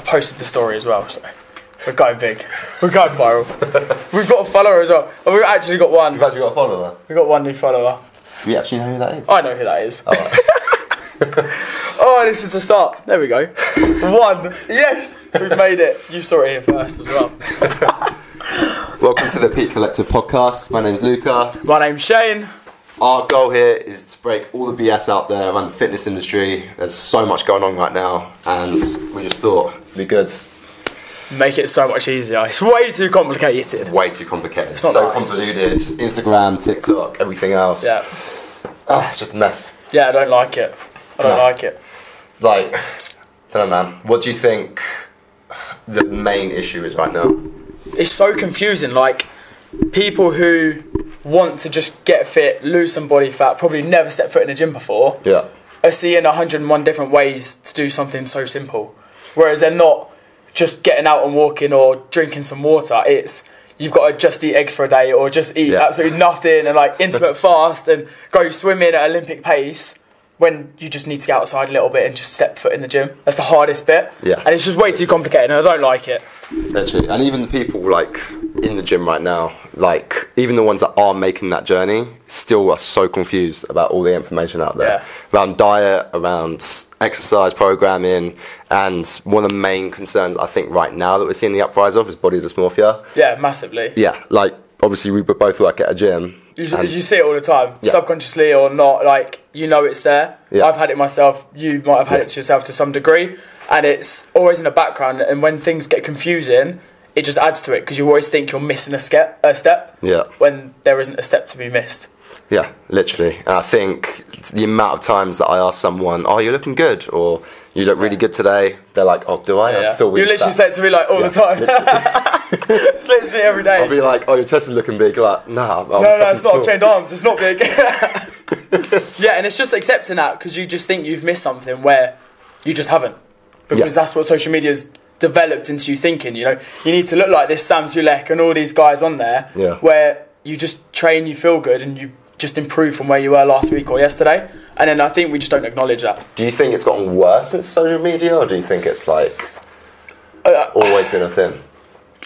I posted the story as well. So we're going big. We're going viral. We've got a follower as well. And we've actually got one. You've actually got a follower. We've got one new follower. Do you actually know who that is? I know who that is. Oh, right. Oh, this is the start. There we go. One. Yes, we've made it. You saw it here first as well. Welcome to the Peak Collective podcast. My name's Luca. My name's Shane. Our goal here is to break all the BS out there around the fitness industry. There's so much going on right now, and we just thought it'd be good. Make it so much easier. It's way too complicated. Way too complicated. not so nice. convoluted. Instagram, TikTok, everything else. Yeah. Ah, it's just a mess. Yeah, I don't like it. I don't No. like it. Like, don't know, man. What do you think the main issue is right now? It's so confusing. Like people who want to just get fit, lose some body fat, probably never stepped foot in a gym before, Yeah. are seeing 101 different ways to do something so simple. Whereas they're not just getting out and walking or drinking some water. It's you've got to just eat eggs for a day or just eat Yeah. absolutely nothing and like intermittent fast and go swimming at Olympic pace when you just need to get outside a little bit and just step foot in the gym. That's the hardest bit. Yeah. And it's just way too complicated and I don't like it. Literally, and even the people like in the gym right now, like even the ones that are making that journey, still are so confused about all the information out there Yeah. around diet, around exercise programming, and one of the main concerns I think right now that we're seeing the uprise of is body dysmorphia. Yeah, massively. Yeah, like obviously we both work at a gym. You, you see it all the time, Yeah. subconsciously or not. Like you know it's there. Yeah. I've had it myself. You might have had it to yourself to some degree, and it's always in the background. And when things get confusing, it just adds to it because you always think you're missing a step, a step Yeah. when there isn't a step to be missed. Yeah, literally. And I think the amount of times that I ask someone, "Oh, you're looking good," or "You look really good today," they're like, "Oh, do I?" I Yeah. feel You literally fat." say it to me like all Yeah, the time. it's literally every day. I'll be like, "Oh, your chest is looking big." Like, nah, I'm no, no, it's not. small." I've trained arms. It's not big. yeah, and it's just accepting that because you just think you've missed something where you just haven't. Because Yeah. that's what social media's developed into you thinking. You know, you need to look like this Sam Sulek and all these guys on there. Yeah. Where you just train, you feel good, and you just improve from where you were last week or yesterday. And then I think we just don't acknowledge that. Do you think it's gotten worse since social media, or do you think it's like Uh, always been a thing?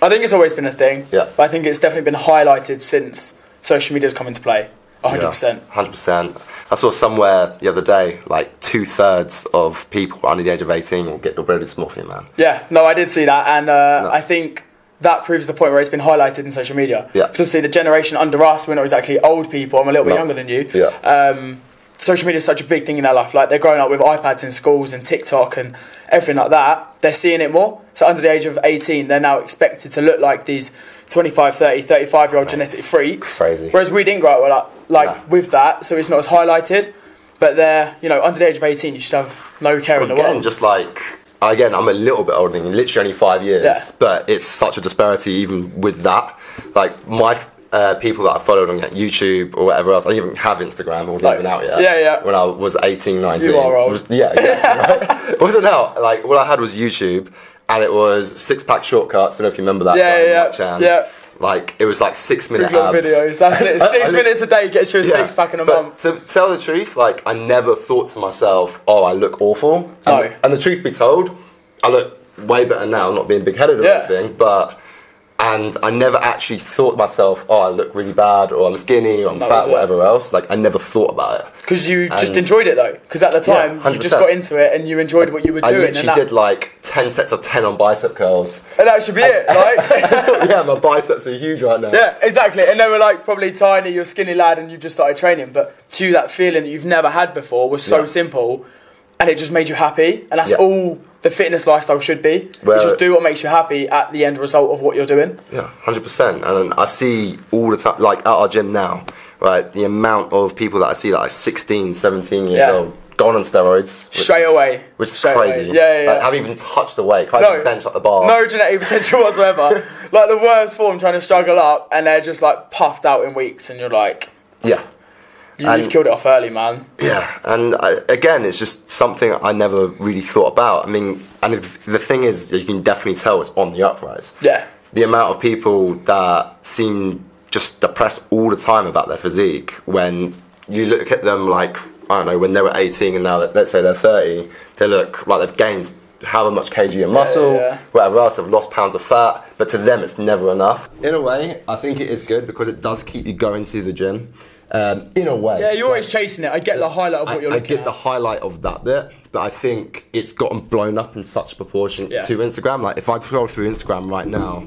I think it's always been a thing. Yeah. But I think it's definitely been highlighted since social media's come into play. 100%. Hundred percent. I saw somewhere the other day, like two thirds of people under the age of eighteen will get body dysmorphia, man. Yeah, no, I did see that, and uh. I think that proves the point where it's been highlighted in social media. Yeah. Because obviously the generation under us, we're not exactly old people. I'm a little bit No. younger than you. Yeah. Um, social media is such a big thing in their life. Like they're growing up with iPads in schools and TikTok and everything like that. They're seeing it more. So under the age of 18, they're now expected to look like these 25, 30, 35 year old genetic freaks. crazy. Whereas we didn't grow up like, like No. with that, so it's not as highlighted. But they're, you know, under the age of 18, you should have no care in the Again, world. just like again, I'm a little bit older than you, literally only five years, Yeah. but it's such a disparity even with that. Like my uh, people that I followed on like, YouTube or whatever else, I even have Instagram. It wasn't Like, even out yet. yeah, yeah. When I was 18, 19. You are old. Was- yeah, exactly, right? It wasn't out. Like all I had was YouTube, and it was six pack shortcuts. I don't know if you remember that. Yeah, guy, yeah, yeah. Like it was like six minute abs. videos. That's it. I- I Six minutes a day gets you a Yeah, six pack in a month. To tell the truth, like I never thought to myself, "Oh, I look awful." And, No. and the truth be told, I look way better now, not being big headed or Yeah. anything. But and I never actually thought to myself, "Oh, I look really bad," or "I'm skinny," or "I'm That fat," whatever else. Like I never thought about it. Because you just enjoyed it though. Because at the Yeah, time you just got into it and you enjoyed what you were I doing. literally and, that, did like ten sets of ten on bicep curls. and that should be it, right? yeah, my biceps are huge right now. yeah, exactly. And they were like probably tiny, you're a skinny lad, and you just started training. But to you, that feeling that you've never had before was so Yeah. simple, and it just made you happy. And that's Yeah. all the fitness lifestyle should be. Is just do what makes you happy at the end result of what you're doing. Yeah, hundred percent. And I see all the time, like at our gym now, right? The amount of people that I see that are 16, 17 years Yeah. old, Gone on steroids Straight is- away. which is Straight crazy. away. Yeah, yeah, Like, haven't even touched the weight. Can't No. even bench up the bar. No genetic potential whatsoever. like the worst form trying to struggle up, and they're just like puffed out in weeks, and you're like, Yeah, you, you've killed it off early, man. yeah. And I, again, it's just something I never really thought about. I mean, and the thing is, you can definitely tell it's on the uprise. Yeah. the amount of people that seem just depressed all the time about their physique when you look at them like I don't know when they were 18 and now let's say they're 30 they look like they've gained however much kg of muscle, yeah, yeah. whatever else, they've lost pounds of fat, but to them it's never enough. In a way, I think it is good because it does keep you going to the gym. Um, in a way. Yeah, you're always chasing it. I get the highlight of what I, you're looking I get at. the highlight of that bit, but I think it's gotten blown up in such a proportion Yeah. to Instagram. Like if I scroll through Instagram right now,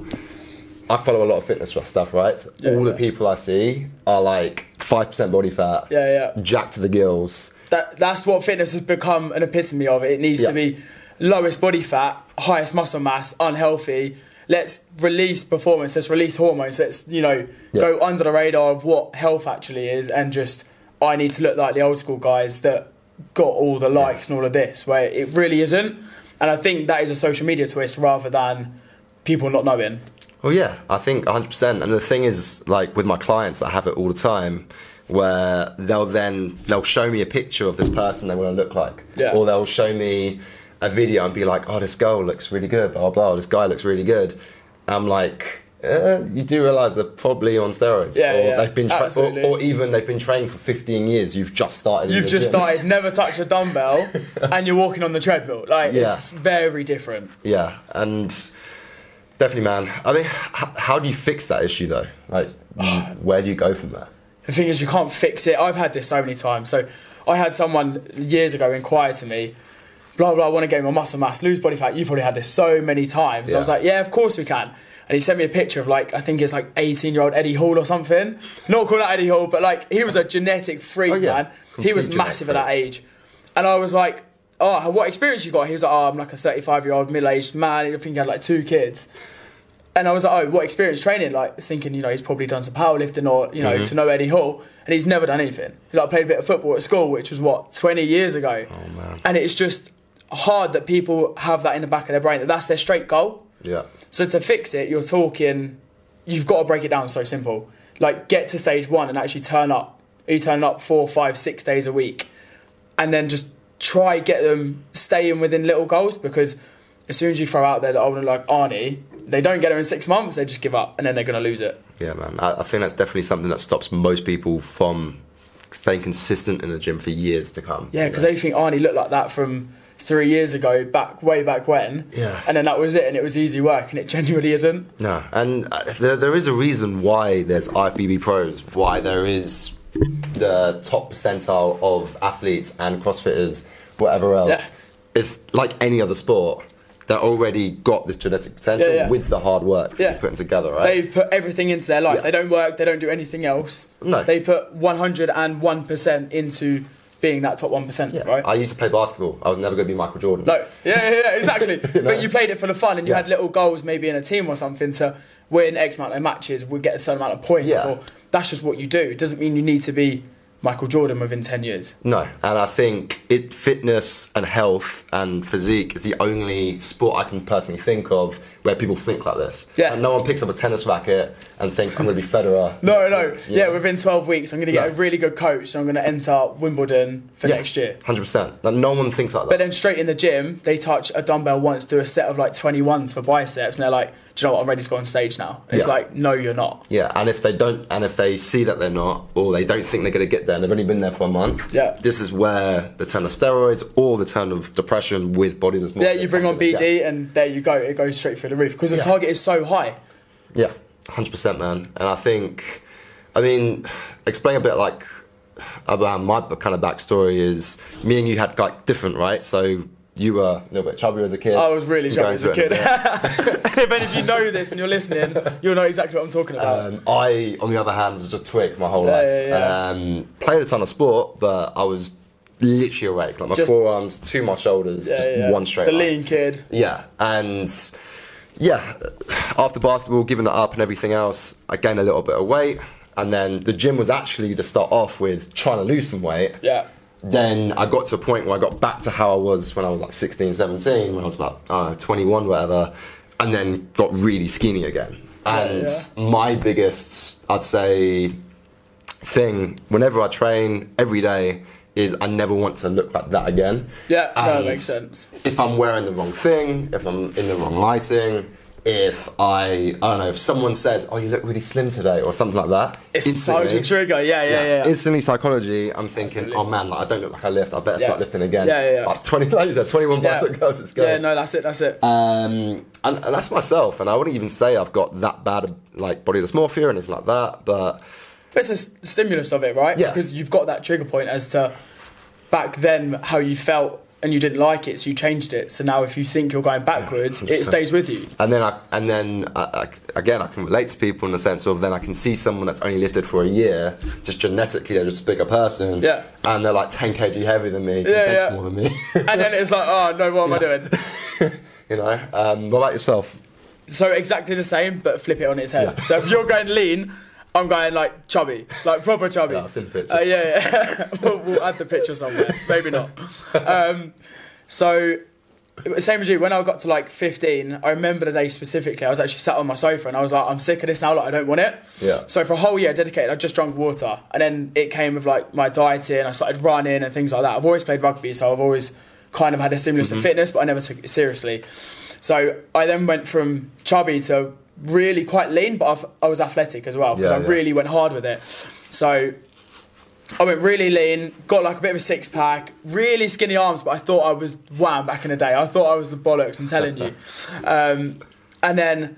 I follow a lot of fitness stuff, right? Yeah, All the people I see are like five percent body fat, Yeah, yeah. jacked to the gills. that that's what fitness has become an epitome of. It needs Yeah. to be lowest body fat, highest muscle mass, unhealthy. Let's release performance. Let's release hormones. Let's you know Yeah. go under the radar of what health actually is, and just I need to look like the old school guys that got all the likes and all of this, where it really isn't. And I think that is a social media twist rather than people not knowing. Well, yeah, I think 100%. And the thing is, like with my clients, I have it all the time, where they'll then they'll show me a picture of this person they want to look like, Yeah. or they'll show me a video and be like, "Oh, this girl looks really good," blah blah. This guy looks really good. I'm like. Uh, you do realise they're probably on steroids, Yeah, or yeah, they've been, tra- or, or even they've been training for 15 years. You've just started. You've just gym. started, never touched a dumbbell, and you're walking on the treadmill. Like Yeah. it's very different. Yeah, and definitely, man. I mean, h- how do you fix that issue though? Like, where do you go from there? The thing is, you can't fix it. I've had this so many times. So, I had someone years ago inquire to me, blah blah. I want to gain my muscle mass, lose body fat. You've probably had this so many times. I was like, yeah, of course we can. And he sent me a picture of like I think it's like 18 year old Eddie Hall or something. Not called out Eddie Hall, but like he was a genetic freak, Oh, yeah. man. He was Complete massive at that age, and I was like. Oh, what experience you got? He was like, oh, I'm like a 35 year old middle aged man. I think he had like two kids. And I was like, oh, what experience training? Like thinking, you know, he's probably done some powerlifting or, you know, Mm-hmm. to know Eddie Hall. And he's never done anything. He like played a bit of football at school, which was what, 20 years ago. Oh man. And it's just hard that people have that in the back of their brain, that that's their straight goal. Yeah. So to fix it, you're talking, you've got to break it down so simple. Like get to stage one and actually turn up. You turn up four, five, six days a week. And then just try get them staying within little goals because as soon as you throw out there that I want to like Arnie, they don't get her in six months, they just give up and then they're going to lose it. Yeah, man. I, I think that's definitely something that stops most people from staying consistent in the gym for years to come. Yeah, because they think Arnie looked like that from three years ago, back way back when. Yeah. And then that was it, and it was easy work, and it genuinely isn't. No, and uh, there, there is a reason why there's IFBB pros, why there is the top percentile of athletes and CrossFitters, whatever else. Yeah. It's like any other sport. They've already got this genetic potential Yeah, yeah. with the hard work that Yeah. you're putting together, right? They've put everything into their life. They don't work. They don't do anything else. No. They put one hundred and one percent into being that top one percent. Yeah. Right. I used to play basketball. I was never going to be Michael Jordan. no. Yeah, yeah, yeah exactly. You know? But you played it for the fun, and you Yeah. had little goals, maybe in a team or something, to win X amount of matches. We get a certain amount of points. Yeah. Or that's just what you do. It doesn't mean you need to be Michael Jordan within ten years. No, and I think it fitness and health and physique is the only sport I can personally think of where people think like this. Yeah. And no one picks up a tennis racket and thinks I'm going to be Federer. No, no. You Yeah, know? within 12 weeks, I'm going to get No. a really good coach. So I'm going to enter Wimbledon for Yeah, next year. Hundred percent. Like no one thinks like that. But then straight in the gym, they touch a dumbbell once, do a set of like 21s for biceps, and they're like, do you know what? I'm ready to go on stage now. And It's Yeah. like, no, you're not. yeah, and if they don't, and if they see that they're not, or they don't think they're going to get there, and they've only been there for a month. Yeah. This is where the turn of steroids or the turn of depression with body dysmorphia. Yeah, you bring on. BD, and there you go. It goes straight through the roof because the Yeah. target is so high. Yeah, hundred percent, man. And I think, I mean, explain a bit like about my kind of backstory is me and you had like different, right? So you were a little bit chubby as a kid. I was really chubby as a kid. in and if any of you know this and you're listening, you'll know exactly what I'm talking about. Um, I, on the other hand, was just twig my whole Yeah, life. yeah, yeah. Um, played a ton of sport, but I was literally awake. Like my Just- forearms to my shoulders, yeah, just yeah. one straight The line. lean kid. Yeah, and yeah, after basketball, giving that up and everything else, I gained a little bit of weight. And then the gym was actually to start off with trying to lose some weight. Yeah. Then I got to a point where I got back to how I was when I was like 16, 17, when I was about uh, 21, whatever, and then got really skinny again. And my biggest, I'd say, thing whenever I train every day is I never want to look like that again. Yeah, And makes sense. If I'm wearing the wrong thing, if I'm in the wrong lighting, if I, I don't know, if someone says, "Oh, you look really slim today," or something like that, It's such a trigger. Yeah, yeah, yeah. Instantly, psychology. I'm thinking, Absolutely. oh man, like I don't look like I lift. I better Yeah. start lifting again. Yeah, yeah, yeah. Like 20, like you 21 yeah. bicep curls. It's good. Yeah, no, that's it. That's it. Um, and, and that's myself, and I wouldn't even say I've got that bad like body dysmorphia or anything like that. But it's a s- stimulus of it, right? Yeah. Because you've got that trigger point as to back then how you felt and you didn't like it, so you changed it. So now if you think you're going backwards, it stays with you. and then I and then I, I, again I can relate to people in the sense of then I can see someone that's only lifted for a year, just genetically they're just a bigger person, Yeah. and they're like 10 kg heavier than me, Yeah, yeah. more than me, And then it's like, oh no, what am I doing? you know. Um, what about yourself? So exactly the same, but flip it on its head. Yeah. So if you're going lean, I'm going like chubby, like proper chubby. Yeah, I've seen the picture. Uh, yeah, yeah. we'll, we'll add the picture somewhere. Maybe not. Um, so same as you. When I got to like 15, I remember the day specifically. I was actually sat on my sofa and I was like, I'm sick of this now. Like I don't want it. Yeah. So for a whole year dedicated, I just drank water, and then it came with like my dieting. And I started running and things like that. I've always played rugby, so I've always kind of had a stimulus Mm-hmm. to fitness, but I never took it seriously. So I then went from chubby to really quite lean, but I've, I was athletic as well because Yeah, I yeah. really went hard with it. So I went really lean, got like a bit of a six pack, really skinny arms, but I thought I was wham back in the day. I thought I was the bollocks, I'm telling you. Um, and then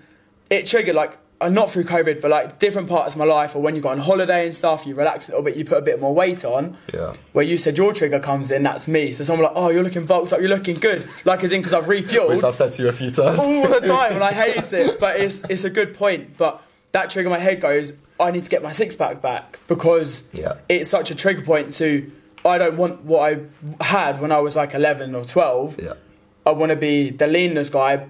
it triggered like, Uh, not through COVID, but like different parts of my life, or when you go on holiday and stuff, you relax a little bit, you put a bit more weight on. Yeah. Where you said your trigger comes in, that's me. So someone like, oh, you're looking bulked up, you're looking good. Like as in, because I've refueled Which I've said to you a few times. all the time and I hate it. But it's it's a good point. But that trigger in my head goes, I need to get my six pack back because Yeah. it's such a trigger point to I don't want what I had when I was like eleven or twelve. Yeah, I want to be the leanness guy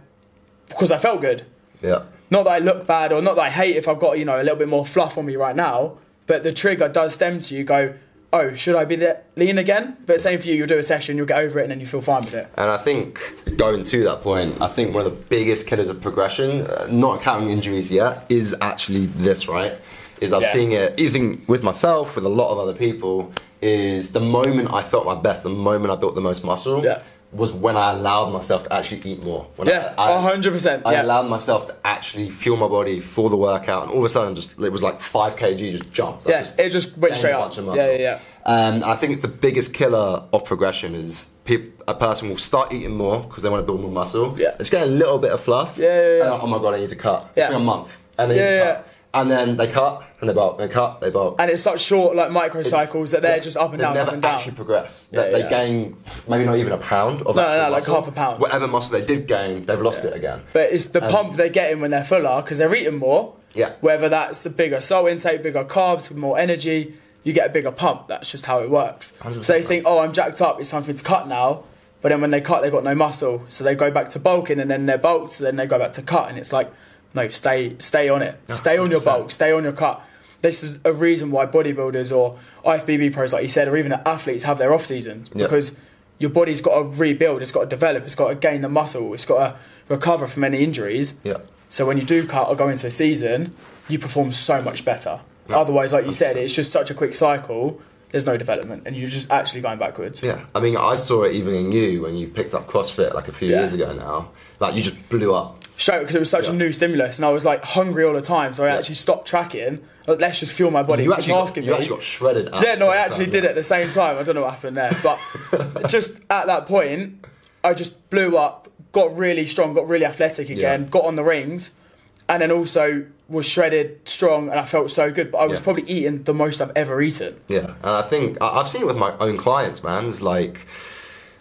because I felt good. yeah. Not that I look bad or not that I hate if I've got, you know, a little bit more fluff on me right now, but the trigger does stem to you go, Oh, should I be the lean again? But same for you, you'll do a session, you'll get over it and then you feel fine with it. And I think going to that point, I think one of the biggest killers of progression, uh, not counting injuries yet, is actually this, right? Is I've Yeah. seen it even with myself, with a lot of other people, is the moment I felt my best, the moment I built the most muscle, Yeah. Was when I allowed myself to actually eat more. When Yeah, I, I, 100%. I yeah. allowed myself to actually fuel my body for the workout, and all of a sudden, just it was like five kg just jumped. I yeah, it just went straight up. bunch of muscle. Yeah, yeah, yeah. Um, I think it's the biggest killer of progression is peop a person will start eating more because they want to build more muscle. Yeah. It's getting a little bit of fluff. Yeah, yeah, yeah. And, oh my god, I need to cut. It's Yeah. been a month, and they Yeah, yeah, cut. And then they cut, and they bulk. They cut, they bulk. And it's such short, like microcycles It's- that they're just up and down, never up and down. actually progress. Yeah, they, they yeah. gain maybe not even a pound of No, actual no, like muscle. half a pound. Whatever muscle they did gain, they've lost it again. But it's the Um, pump they're getting when they're fuller because they're eating more. Yeah. Whether that's the bigger salt intake, bigger carbs, more energy, you get a bigger pump. That's just how it works. 100%. So they think, oh, I'm jacked up. It's time for me to cut now. But then when they cut, they've got no muscle. So they go back to bulking and then they're bulked. So then they go back to cut. And it's like, no, stay, stay on it. Stay on your 100%. bulk. Stay on your cut. This is a reason why bodybuilders or IFBB pros, like you said, or even athletes have their off seasons because your body's got to rebuild. It's got to develop. It's got to gain the muscle. It's got to recover from any injuries. Yeah. So when you do cut or go into a season, you perform so much better. Otherwise, like you said, it's just such a quick cycle. There's no development, and you're just actually going backwards. Yeah, I mean, I saw it even in you when you picked up CrossFit like a few Yeah. years ago now. Like, you just blew up. Straight because it was such a new stimulus, and I was like hungry all the time. So I Yeah. actually stopped tracking. Like, let's just fuel my body. You actually, got, asking you me. actually got shredded. yeah, no, I actually time, did yeah. it at the same time. I don't know what happened there, but just at that point, I just blew up, got really strong, got really athletic again, Yeah. got on the rings, and then also was shredded, strong, and I felt so good. But I was Yeah. probably eating the most I've ever eaten. Yeah, and I think I've seen it with my own clients, man. It's like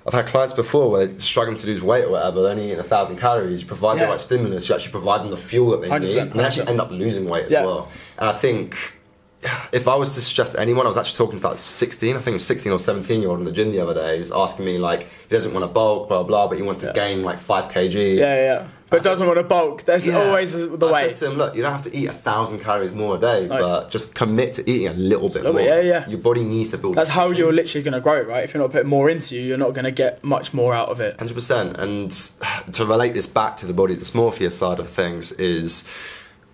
I've had clients before where they're struggling to lose weight or whatever. They're only eating a thousand calories. You provide Yeah. the right stimulus. You actually provide them the fuel that they 100%, need, and they actually end up losing weight as Yeah. well. And I think. If I was to suggest to anyone, I was actually talking to like 16, I think it was 16 or 17 year old in the gym the other day. He was asking me like, he doesn't want to bulk, blah blah, but he wants to Yeah. gain like five kg. Yeah, yeah. But doesn't want to bulk. That's Yeah. always the I way. said to him, look, you don't have to eat a thousand calories more a day, No. but just commit to eating a little bit little more. bit, yeah, yeah. Your body needs to build. That's how you're literally going to grow, right? If you're not putting more into you, you're not going to get much more out of it. Hundred percent. And to relate this back to the body dysmorphia side of things is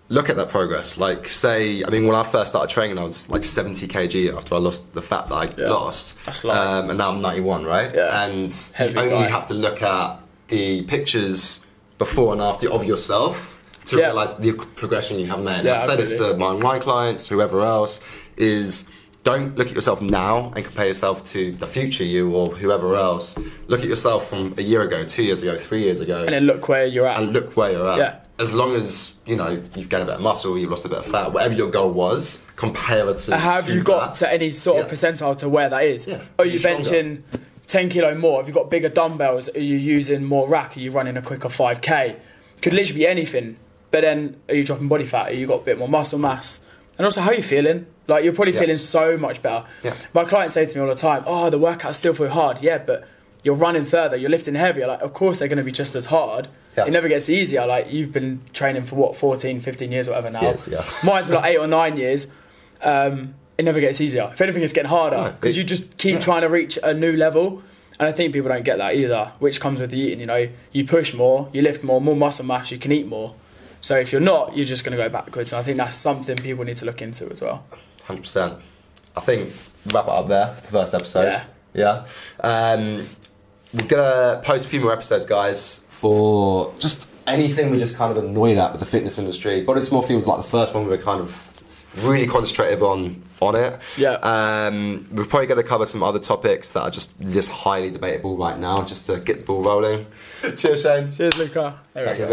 look at that progress. Like, say, I mean, when I first started training, I was like 70 kg after I lost the fat that I Yeah. lost. That's a lot. Um, and now I'm 91, right? Yeah. And Heavy you only guy. have to look at the pictures before and after of yourself to Yeah. realize the progression you have made. Yeah, I say this to my online clients, whoever else, is don't look at yourself now and compare yourself to the future you or whoever else. Look at yourself from a year ago, two years ago, three years ago, And then look where you're at. and look where you're at. Yeah. As long as you know you've gained a bit of muscle, you've lost a bit of fat, whatever your goal was, compare it uh, to. Have you got that. to any sort of Yeah. percentile to where that is? Yeah. Are you Be stronger. benching 10 kilo more? Have you got bigger dumbbells? Are you using more rack? Are you running a quicker 5k? Could literally be anything. But then, are you dropping body fat? Are you got a bit more muscle mass? And also, how are you feeling? Like, you're probably Yeah. feeling so much better. Yeah. My clients say to me all the time, oh, the workouts still feel hard. Yeah, but you're running further, you're lifting heavier. Like, of course, they're going to be just as hard. Yeah. It never gets easier. Like, you've been training for what, 14, 15 years, whatever now. Years, yeah. Mine's been like eight or nine years. Um, it never gets easier. If anything, it's getting harder because it- you just keep yeah. trying to reach a new level. And I think people don't get that either, which comes with the eating. You know, you push more, you lift more, more muscle mass, you can eat more. So if you're not, you're just going to go backwards. And I think that's something people need to look into as well. Hundred percent. I think wrap it up there for the first episode. Yeah. Yeah. Um, we're gonna post a few more episodes, guys, for just anything we're just kind of annoyed at with the fitness industry. Body Small feels like the first one we were kind of really concentrated on on it. Yeah. Um, we're probably going to cover some other topics that are just this highly debatable right now, just to get the ball rolling. Cheers, Shane. Cheers, Luca. There we Catch you go. in a bit.